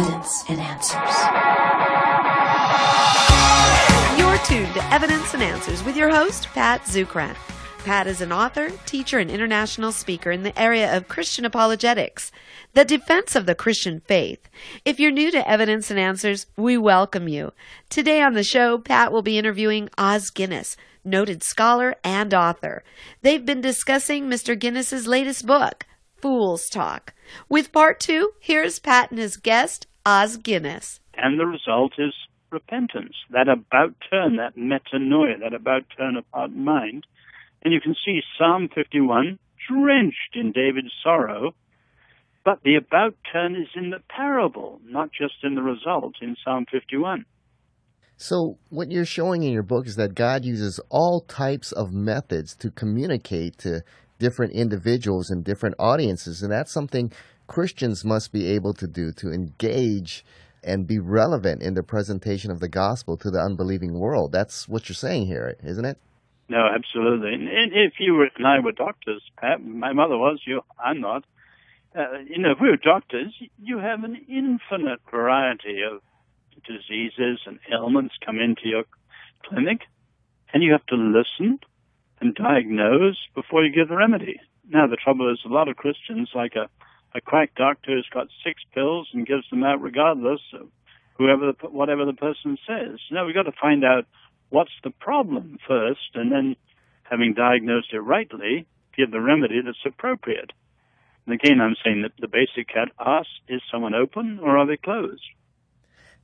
Evidence and Answers. You're tuned to Evidence and Answers with your host, Pat Zukeran. Pat is an author, teacher, and international speaker in the area of Christian apologetics, the defense of the Christian faith. If you're new to Evidence and Answers, we welcome you. Today on the show, Pat will be interviewing Os Guinness, noted scholar and author. They've been discussing Mr. Guinness's latest book, Fool's Talk. With part two, here's Pat and his guest, Os Guinness. And the result is repentance, that about turn, that metanoia, that about turn of heart and mind and you can see Psalm 51 drenched in David's sorrow, but the about turn is in the parable, not just in the result in Psalm 51. So, what you're showing in your book is that God uses all types of methods to communicate to different individuals and different audiences, and that's something Christians must be able to do to engage and be relevant in the presentation of the gospel to the unbelieving world. That's what you're saying here, isn't it? No, absolutely. And if you and I were doctors, Pat, my mother was, you, I'm not. Uh, you know, if we were doctors, you have an infinite variety of diseases and ailments come into your clinic, and you have to listen and diagnose before you give the remedy. Now, the trouble is a lot of Christians, like a, a quack doctor who's got six pills and gives them out regardless of whoever, the, whatever the person says. Now, we've got to find out what's the problem first, and then, having diagnosed it rightly, give the remedy that's appropriate. And again, I'm saying that the basic cat asks, is someone open or are they closed?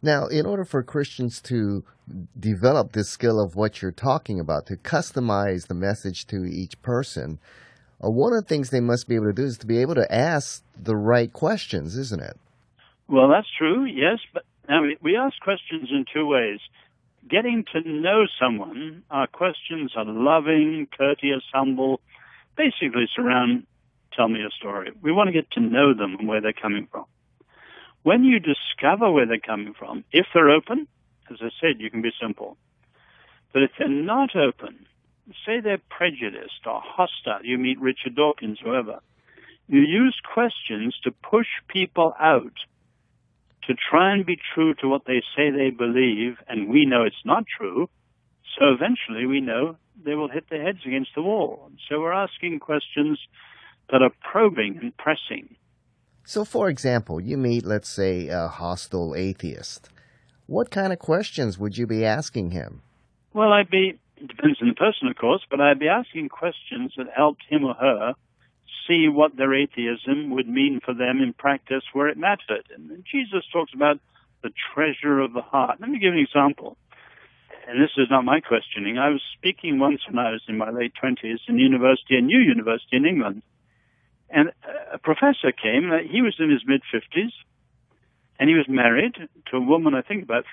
Now, in order for Christians to develop this skill of what you're talking about, to customize the message to each person, one of the things they must be able to do is to be able to ask the right questions, isn't it? Well, that's true, yes, but now we ask questions in two ways getting to know someone, our questions are loving, courteous, humble, basically surround, tell me a story. We want to get to know them and where they're coming from. When you discover where they're coming from, if they're open, as I said, you can be simple. But if they're not open, say they're prejudiced or hostile, you meet Richard Dawkins, whoever, you use questions to push people out to try and be true to what they say they believe, and we know it's not true, so eventually we know they will hit their heads against the wall. So we're asking questions that are probing and pressing. So, for example, you meet, let's say, a hostile atheist. What kind of questions would you be asking him? Well, I'd be, it depends on the person, of course, but I'd be asking questions that helped him or her see what their atheism would mean for them in practice where it mattered. And Jesus talks about the treasure of the heart. Let me give an example. And this is not my questioning. I was speaking once when I was in my late 20s in university, a new university in England. And a professor came, he was in his mid 50s, and he was married to a woman, I think about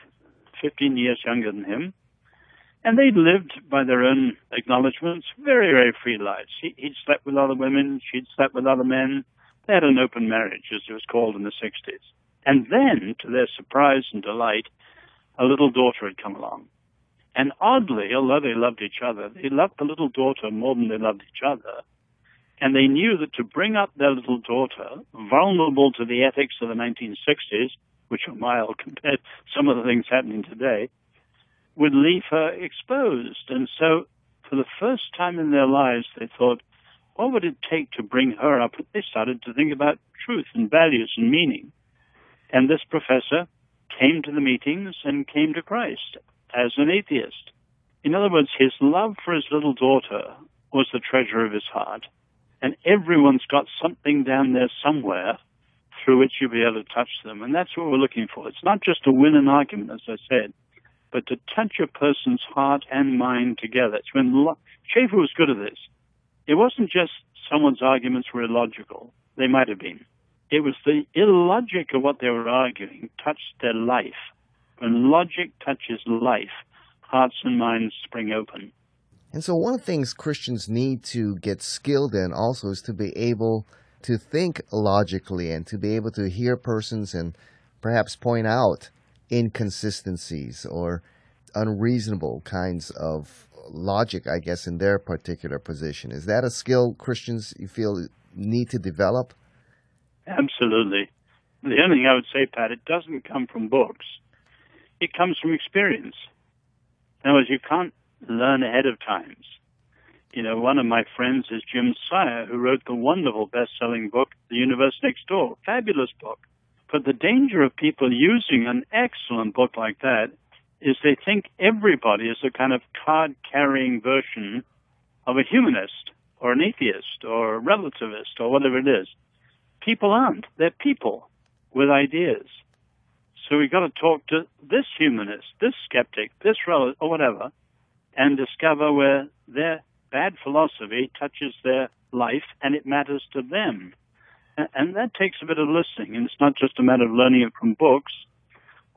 15 years younger than him. And they lived by their own acknowledgments, very, very free lives. He, he'd slept with other women, she'd slept with other men. They had an open marriage, as it was called in the 60s. And then, to their surprise and delight, a little daughter had come along. And oddly, although they loved each other, they loved the little daughter more than they loved each other. And they knew that to bring up their little daughter, vulnerable to the ethics of the 1960s, which are mild compared to some of the things happening today, would leave her exposed. And so, for the first time in their lives, they thought, what would it take to bring her up? They started to think about truth and values and meaning. And this professor came to the meetings and came to Christ as an atheist. In other words, his love for his little daughter was the treasure of his heart. And everyone's got something down there somewhere through which you'll be able to touch them. And that's what we're looking for. It's not just to win an argument, as I said but to touch a person's heart and mind together. It's when lo- Schaeffer was good at this. It wasn't just someone's arguments were illogical. They might have been. It was the illogic of what they were arguing touched their life. When logic touches life, hearts and minds spring open. And so, one of the things Christians need to get skilled in also is to be able to think logically and to be able to hear persons and perhaps point out inconsistencies or unreasonable kinds of logic, I guess, in their particular position. Is that a skill Christians you feel need to develop? Absolutely. The only thing I would say, Pat, it doesn't come from books. It comes from experience. In other words, you can't learn ahead of times. You know, one of my friends is Jim Sire, who wrote the wonderful best-selling book, The Universe Next Door. Fabulous book. But the danger of people using an excellent book like that is they think everybody is a kind of card-carrying version of a humanist or an atheist or a relativist or whatever it is. People aren't. They're people with ideas. So we've got to talk to this humanist, this skeptic, this relative, or whatever, and discover where their bad philosophy touches their life and it matters to them. And that takes a bit of listening, and it's not just a matter of learning it from books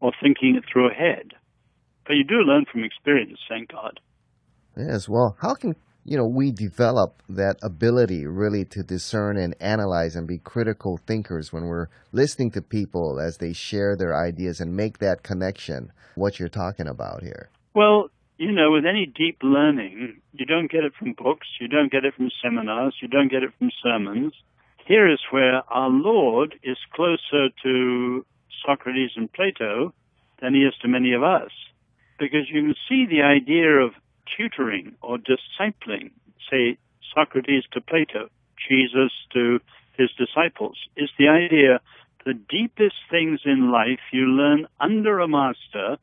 or thinking it through ahead. But you do learn from experience, thank God. Yes, well, how can you know, we develop that ability really to discern and analyze and be critical thinkers when we're listening to people as they share their ideas and make that connection, what you're talking about here. Well, you know, with any deep learning, you don't get it from books, you don't get it from seminars, you don't get it from sermons. Here is where our Lord is closer to Socrates and Plato than he is to many of us. Because you can see the idea of tutoring or discipling, say Socrates to Plato, Jesus to his disciples, is the idea the deepest things in life you learn under a master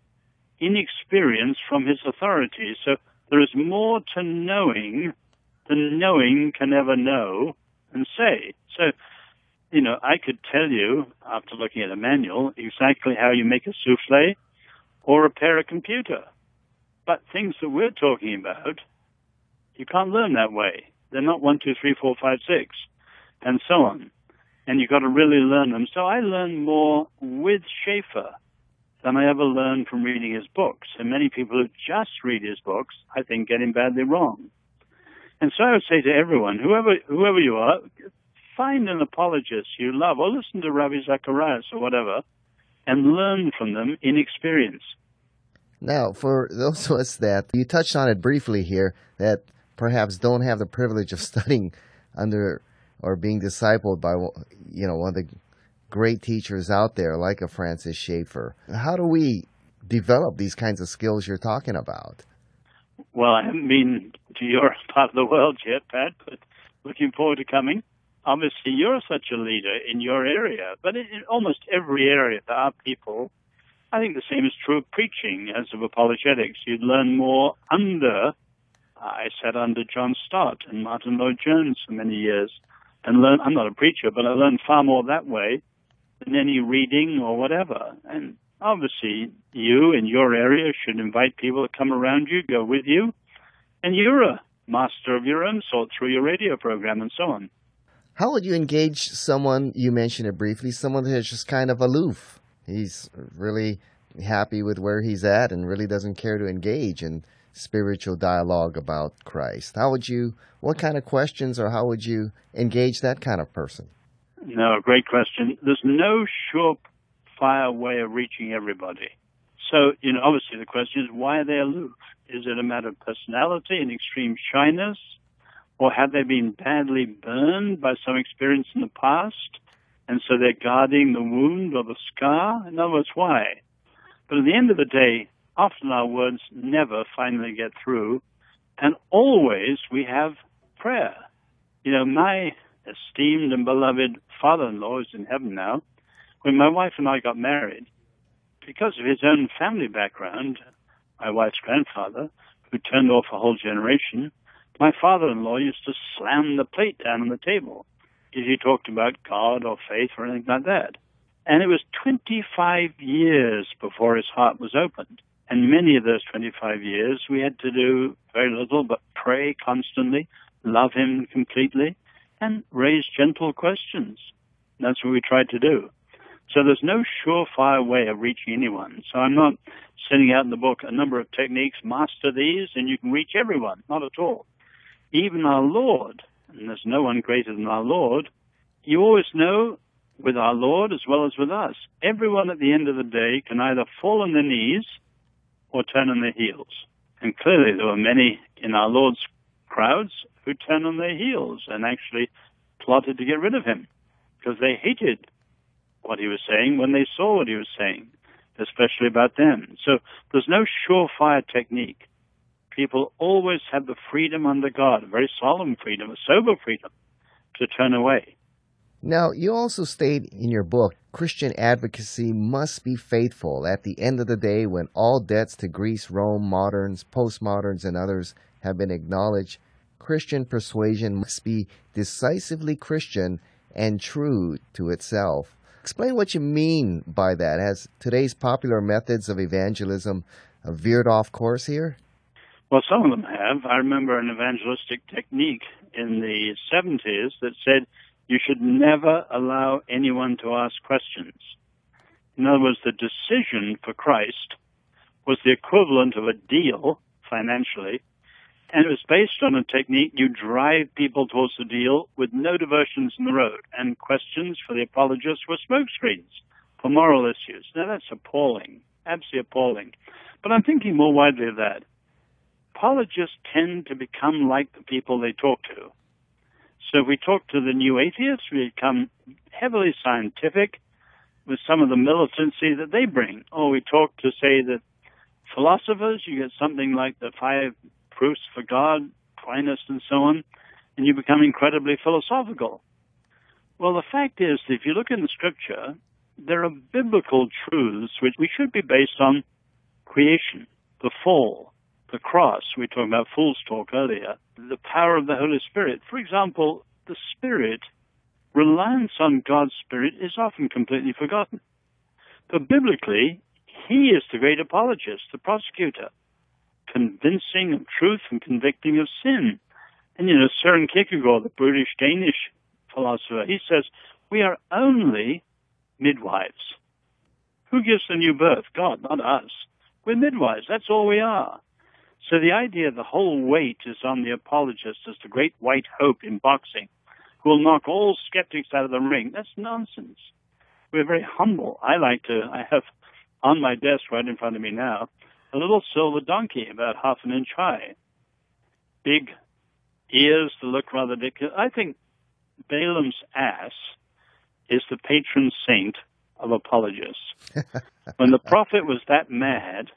in experience from his authority. So there is more to knowing than knowing can ever know and say. So, you know, I could tell you, after looking at a manual, exactly how you make a souffle or repair a computer. But things that we're talking about, you can't learn that way. They're not one, two, three, four, five, six, and so on. And you've got to really learn them. So I learned more with Schaeffer than I ever learned from reading his books. And many people who just read his books, I think, get him badly wrong. And so I would say to everyone, whoever whoever you are, find an apologist you love, or listen to Ravi Zacharias or whatever, and learn from them in experience. Now, for those of us that you touched on it briefly here, that perhaps don't have the privilege of studying under or being discipled by you know one of the great teachers out there, like a Francis Schaeffer, how do we develop these kinds of skills you're talking about? Well, I haven't been to your part of the world yet, Pat, but looking forward to coming. Obviously, you're such a leader in your area, but in almost every area there are people I think the same is true of preaching as of apologetics. You'd learn more under, I sat under John Stott and Martyn Lloyd-Jones for many years and learn, I'm not a preacher, but I learned far more that way than any reading or whatever. And obviously you in your area should invite people to come around you, go with you, and you're a master of your own sort through your radio program and so on. How would you engage someone, you mentioned it briefly, someone that's just kind of aloof? he's really happy with where he's at and really doesn't care to engage in spiritual dialogue about Christ. How would you, what kind of questions or how would you engage that kind of person? No, great question. There's no surefire way of reaching everybody. So, you know, obviously the question is why are they aloof? Is it a matter of personality and extreme shyness? Or have they been badly burned by some experience in the past? and so they're guarding the wound or the scar. In other words, why? But at the end of the day, often our words never finally get through, and always we have prayer. You know, my esteemed and beloved father-in-law is in heaven now. When my wife and I got married, because of his own family background, my wife's grandfather, who turned off a whole generation, my father-in-law used to slam the plate down on the table if he talked about God or faith or anything like that. And it was 25 years before his heart was opened. And many of those 25 years, we had to do very little but pray constantly, love him completely, and raise gentle questions. That's what we tried to do. So there's no surefire way of reaching anyone. So I'm not setting out in the book a number of techniques, master these, and you can reach everyone. Not at all. Even our Lord and there's no one greater than our Lord, you always know with our Lord as well as with us. Everyone at the end of the day can either fall on their knees or turn on their heels. And clearly there were many in our Lord's crowds who turned on their heels and actually plotted to get rid of him because they hated what he was saying when they saw what he was saying, especially about them. So there's no surefire technique. People always have the freedom under God, a very solemn freedom, a sober freedom, to turn away. Now, you also state in your book Christian advocacy must be faithful at the end of the day when all debts to Greece, Rome, moderns, postmoderns, and others have been acknowledged. Christian persuasion must be decisively Christian and true to itself. Explain what you mean by that. Has today's popular methods of evangelism veered off course here? Well, some of them have. I remember an evangelistic technique in the 70s that said you should never allow anyone to ask questions. In other words, the decision for Christ was the equivalent of a deal financially and it was based on a technique you drive people towards the deal with no diversions in the road. And questions for the apologists were smokescreens for moral issues. Now that's appalling, absolutely appalling. But I'm thinking more widely of that. Apologists tend to become like the people they talk to. So if we talk to the new atheists, we become heavily scientific with some of the militancy that they bring. Or we talk to, say, the philosophers, you get something like the five proofs for God, Aquinas, and so on, and you become incredibly philosophical. Well, the fact is, if you look in the scripture, there are biblical truths which we should be based on creation, the fall, the cross. We talked about fool's talk earlier, the power of the Holy Spirit. For example, the Spirit, reliance on God's Spirit is often completely forgotten. But biblically, He is the great apologist, the prosecutor convincing of truth and convicting of sin. And you know, Søren Kierkegaard, the British Danish philosopher, he says, we are only midwives. Who gives the new birth? God, not us. We're midwives. That's all we are. So the idea the whole weight is on the apologist as the great white hope in boxing, who will knock all skeptics out of the ring. That's nonsense. We're very humble. I like to, I have on my desk right in front of me now, a little silver donkey about half an inch high. Big ears to look rather ridiculous. I think Balaam's ass is the patron saint of apologists. when the prophet was that mad,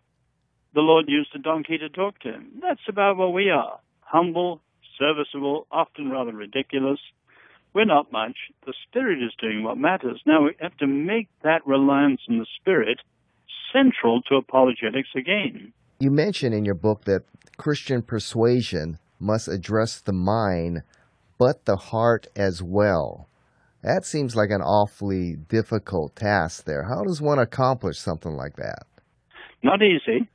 the Lord used a donkey to talk to him. That's about what we are. Humble, serviceable, often rather ridiculous. We're not much. The Spirit is doing what matters. Now we have to make that reliance on the Spirit central to apologetics again. You mention in your book that Christian persuasion must address the mind, but the heart as well. That seems like an awfully difficult task there. How does one accomplish something like that? Not easy,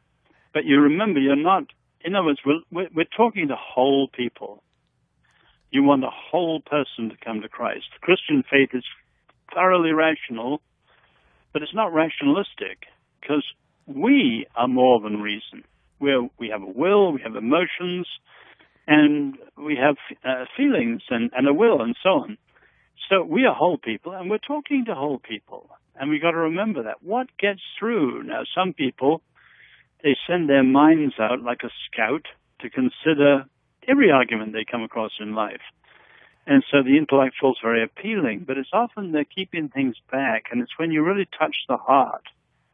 but you remember you're not, in other words, we're, we're talking to whole people. You want a whole person to come to Christ. Christian faith is thoroughly rational, but it's not rationalistic because we are more than reason. We're, we have a will, we have emotions, and we have uh, feelings and, and a will and so on. So we are whole people, and we're talking to whole people. And we've got to remember that. What gets through? Now, some people, they send their minds out like a scout to consider every argument they come across in life. And so the intellectual is very appealing, but it's often they're keeping things back, and it's when you really touch the heart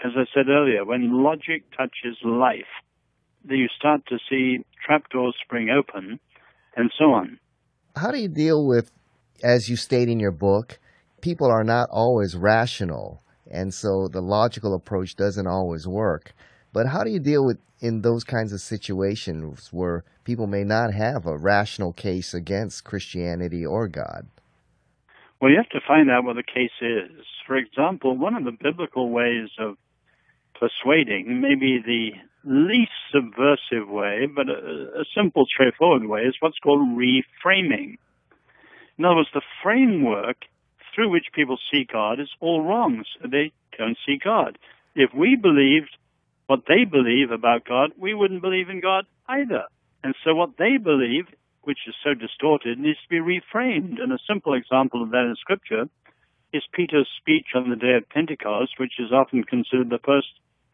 as I said earlier, when logic touches life, you start to see trapdoors spring open and so on. How do you deal with, as you state in your book, people are not always rational, and so the logical approach doesn't always work. But how do you deal with in those kinds of situations where people may not have a rational case against Christianity or God? Well, you have to find out what the case is. For example, one of the biblical ways of persuading, maybe the least subversive way, but a, a, simple, straightforward way, is what's called reframing. In other words, the framework through which people see God is all wrong, so they don't see God. If we believed what they believe about God, we wouldn't believe in God either. And so what they believe, which is so distorted, needs to be reframed. And a simple example of that in Scripture is Peter's speech on the day of Pentecost, which is often considered the first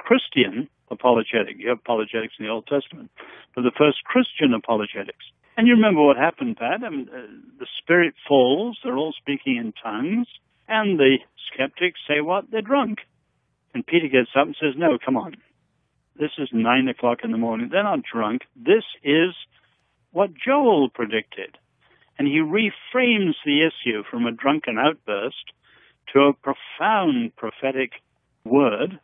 Christian apologetic. You have apologetics in the Old Testament, but the first Christian apologetics. And you remember what happened, Pat? I mean, uh, the Spirit falls. They're all speaking in tongues. And the skeptics say, what? They're drunk. And Peter gets up and says, no, come on. This is nine o'clock in the morning. They're not drunk. This is what Joel predicted. And he reframes the issue from a drunken outburst to a profound prophetic word,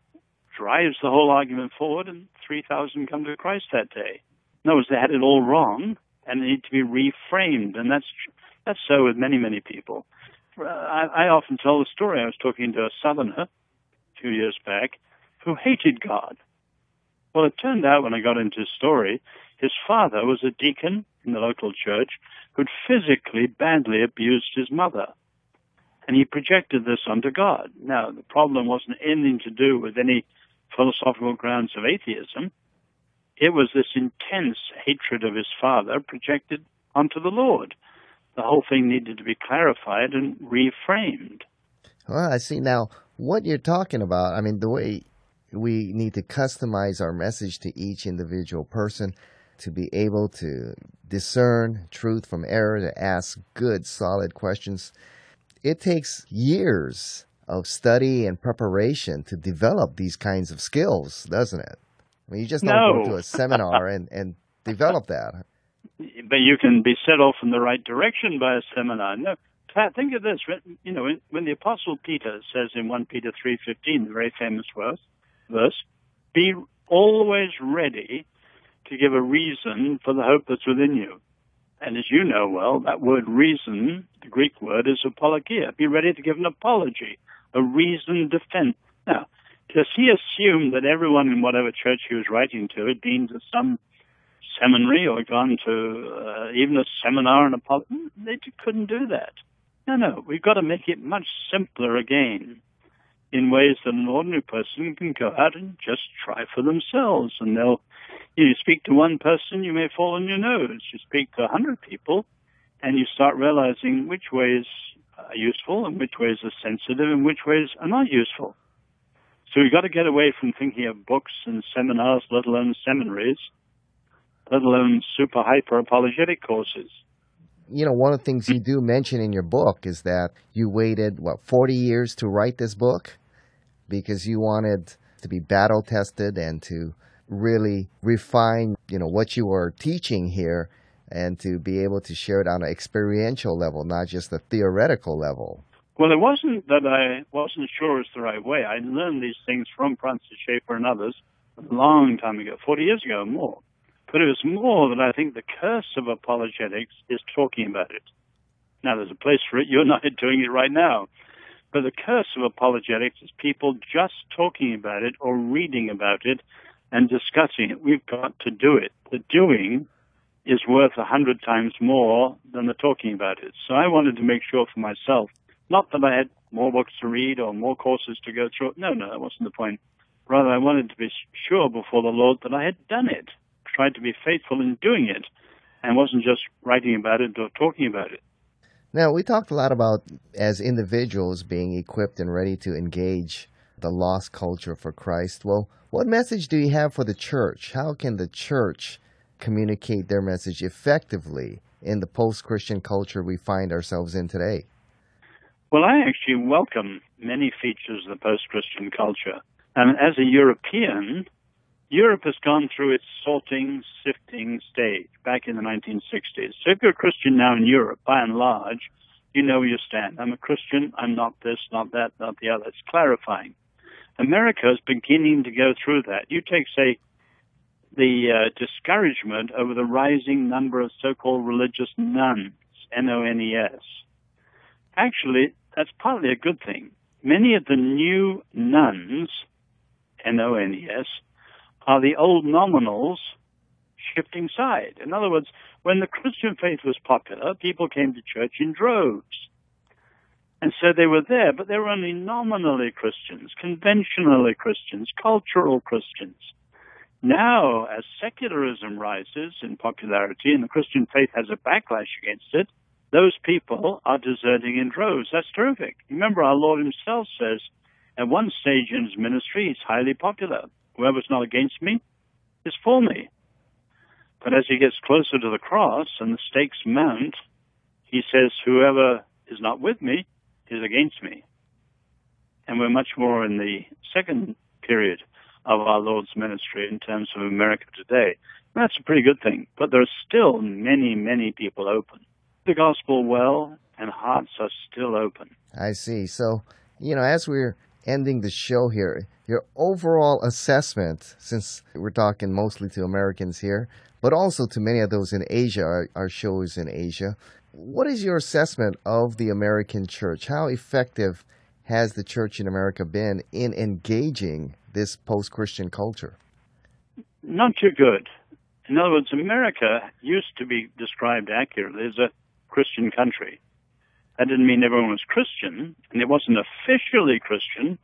drives the whole argument forward, and 3,000 come to Christ that day. In other words, they had it all wrong, and they need to be reframed. And that's, that's so with many, many people. Uh, I, I often tell the story. I was talking to a southerner a few years back who hated God. Well, it turned out when I got into his story, his father was a deacon in the local church who'd physically badly abused his mother. And he projected this onto God. Now, the problem wasn't anything to do with any philosophical grounds of atheism. It was this intense hatred of his father projected onto the Lord. The whole thing needed to be clarified and reframed. Well, I see now what you're talking about. I mean, the way we need to customize our message to each individual person to be able to discern truth from error, to ask good, solid questions. It takes years of study and preparation to develop these kinds of skills, doesn't it? I mean, you just don't no. go to a seminar and, and develop that. But you can be set off in the right direction by a seminar. No, Pat, think of this. You know, when the Apostle Peter says in 1 Peter 3.15, the very famous verse, verse, be always ready to give a reason for the hope that's within you. And as you know well, that word reason, the Greek word, is apologia. Be ready to give an apology, a reasoned defense. Now, does he assume that everyone in whatever church he was writing to had been to some seminary or gone to uh, even a seminar in a apology? They couldn't do that. No, no, we've got to make it much simpler again in ways that an ordinary person can go out and just try for themselves. And they'll, you, know, you speak to one person, you may fall on your nose. You speak to a hundred people, and you start realizing which ways are useful and which ways are sensitive and which ways are not useful. So we've got to get away from thinking of books and seminars, let alone seminaries, let alone super hyper apologetic courses. You know, one of the things you do mention in your book is that you waited, what, 40 years to write this book? because you wanted to be battle tested and to really refine, you know, what you were teaching here and to be able to share it on an experiential level, not just a theoretical level. Well, it wasn't that I wasn't sure it's the right way. I learned these things from Francis Schaeffer and others a long time ago, 40 years ago or more. But it was more that I think the curse of apologetics is talking about it. Now, there's a place for it. You're not doing it right now. But the curse of apologetics is people just talking about it or reading about it and discussing it. We've got to do it. The doing is worth a hundred times more than the talking about it. So I wanted to make sure for myself, not that I had more books to read or more courses to go through. No, no, that wasn't the point. Rather, I wanted to be sure before the Lord that I had done it, tried to be faithful in doing it, and wasn't just writing about it or talking about it. Now, we talked a lot about as individuals being equipped and ready to engage the lost culture for Christ. Well, what message do you have for the church? How can the church communicate their message effectively in the post Christian culture we find ourselves in today? Well, I actually welcome many features of the post Christian culture. And as a European, Europe has gone through its sorting, sifting stage back in the 1960s. So if you're a Christian now in Europe, by and large, you know where you stand. I'm a Christian. I'm not this, not that, not the other. It's clarifying. America is beginning to go through that. You take, say, the uh, discouragement over the rising number of so-called religious nones, N-O-N-E-S. Actually, that's partly a good thing. Many of the new nones, N-O-N-E-S, are the old nominals shifting side. In other words, when the Christian faith was popular, people came to church in droves. And so they were there, but they were only nominally Christians, conventionally Christians, cultural Christians. Now, as secularism rises in popularity and the Christian faith has a backlash against it, those people are deserting in droves. That's terrific. Remember, our Lord himself says at one stage in his ministry, he's highly popular. Whoever's not against me is for me. But as he gets closer to the cross and the stakes mount, he says, whoever is not with me is against me. and we're much more in the second period of our Lord's ministry in terms of America today. That's a pretty good thing, but there are still many, many people open. The gospel well, and hearts are still open. I see. So, you know, as we're ending the show here, your overall assessment, since we're talking mostly to Americans here, but also to many of those in Asia, our, our show is in Asia. What is your assessment of the American church? How effective has the church in America been in engaging this post Christian culture? Not too good. In other words, America used to be described accurately as a Christian country. That didn't mean everyone was Christian, and it wasn't officially Christian.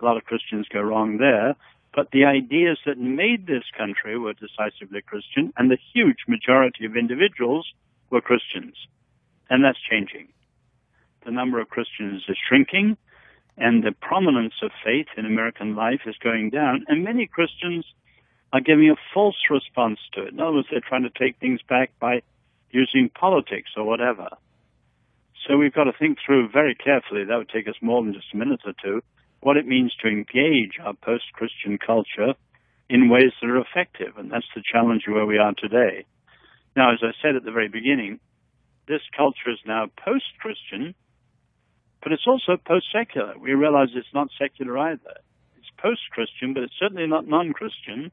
A lot of Christians go wrong there. But the ideas that made this country were decisively Christian, and the huge majority of individuals were Christians. And that's changing. The number of Christians is shrinking, and the prominence of faith in American life is going down, and many Christians are giving a false response to it. In other words, they're trying to take things back by using politics or whatever. So we've got to think through very carefully, that would take us more than just a minute or two, what it means to engage our post-Christian culture in ways that are effective. And that's the challenge where we are today. Now, as I said at the very beginning, this culture is now post-Christian, but it's also post-secular. We realize it's not secular either. It's post-Christian, but it's certainly not non-Christian.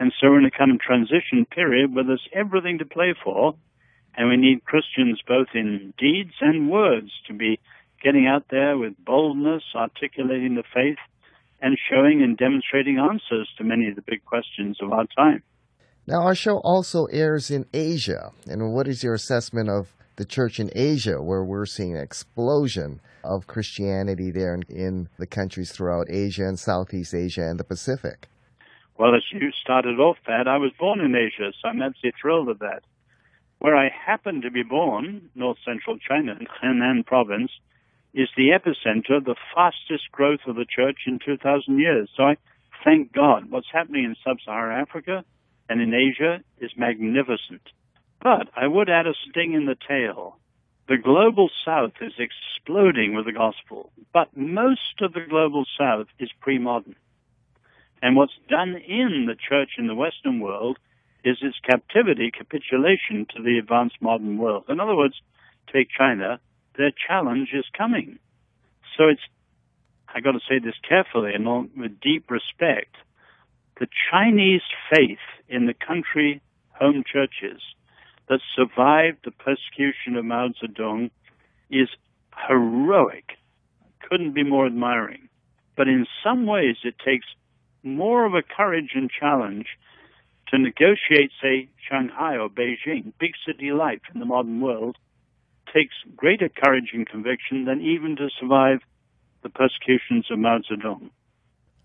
And so we're in a kind of transition period where there's everything to play for and we need Christians both in deeds and words to be getting out there with boldness, articulating the faith, and showing and demonstrating answers to many of the big questions of our time. Now, our show also airs in Asia. And what is your assessment of the church in Asia, where we're seeing an explosion of Christianity there in the countries throughout Asia and Southeast Asia and the Pacific? Well, as you started off, Pat, I was born in Asia, so I'm absolutely thrilled at that. Where I happened to be born, north central China, in Henan province, is the epicenter of the fastest growth of the church in 2,000 years. So I thank God. What's happening in sub-Saharan Africa and in Asia is magnificent. But I would add a sting in the tail. The global south is exploding with the gospel, but most of the global south is pre-modern. And what's done in the church in the Western world is its captivity, capitulation to the advanced modern world. In other words, take China, their challenge is coming. So it's, I got to say this carefully and with deep respect. The Chinese faith in the country home churches that survived the persecution of Mao Zedong is heroic. Couldn't be more admiring. But in some ways, it takes more of a courage and challenge to negotiate, say, Shanghai or Beijing, big city life in the modern world, takes greater courage and conviction than even to survive the persecutions of Mao Zedong.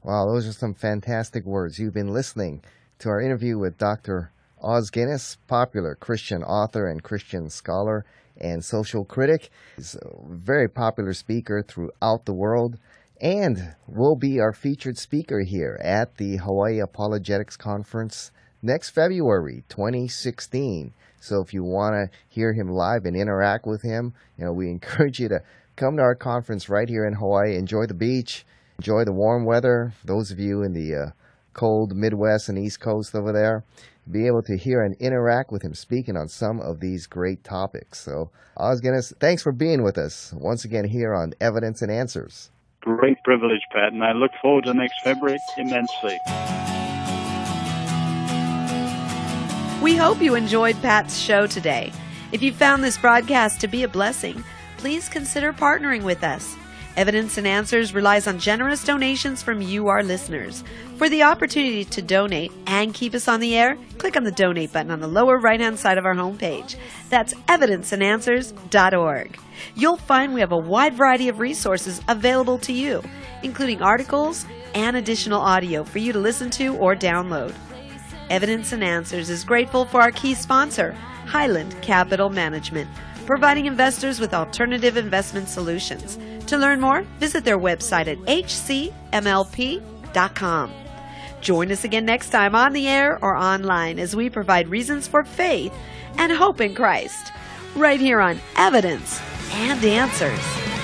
Wow, those are some fantastic words. You've been listening to our interview with Dr. Os Guinness, popular Christian author and Christian scholar and social critic. He's a very popular speaker throughout the world and will be our featured speaker here at the Hawaii Apologetics Conference next February 2016. So if you want to hear him live and interact with him, you know, we encourage you to come to our conference right here in Hawaii. Enjoy the beach, enjoy the warm weather. Those of you in the uh, cold Midwest and East Coast over there, be able to hear and interact with him speaking on some of these great topics. So, Os Guinness, thanks for being with us once again here on Evidence and Answers. Great privilege, Pat, and I look forward to next February immensely. We hope you enjoyed Pat's show today. If you found this broadcast to be a blessing, please consider partnering with us. Evidence and Answers relies on generous donations from you, our listeners. For the opportunity to donate and keep us on the air, click on the donate button on the lower right hand side of our homepage. That's evidenceandanswers.org. You'll find we have a wide variety of resources available to you, including articles and additional audio for you to listen to or download. Evidence and Answers is grateful for our key sponsor, Highland Capital Management, providing investors with alternative investment solutions. To learn more, visit their website at hcmlp.com. Join us again next time on the air or online as we provide reasons for faith and hope in Christ, right here on Evidence and Answers.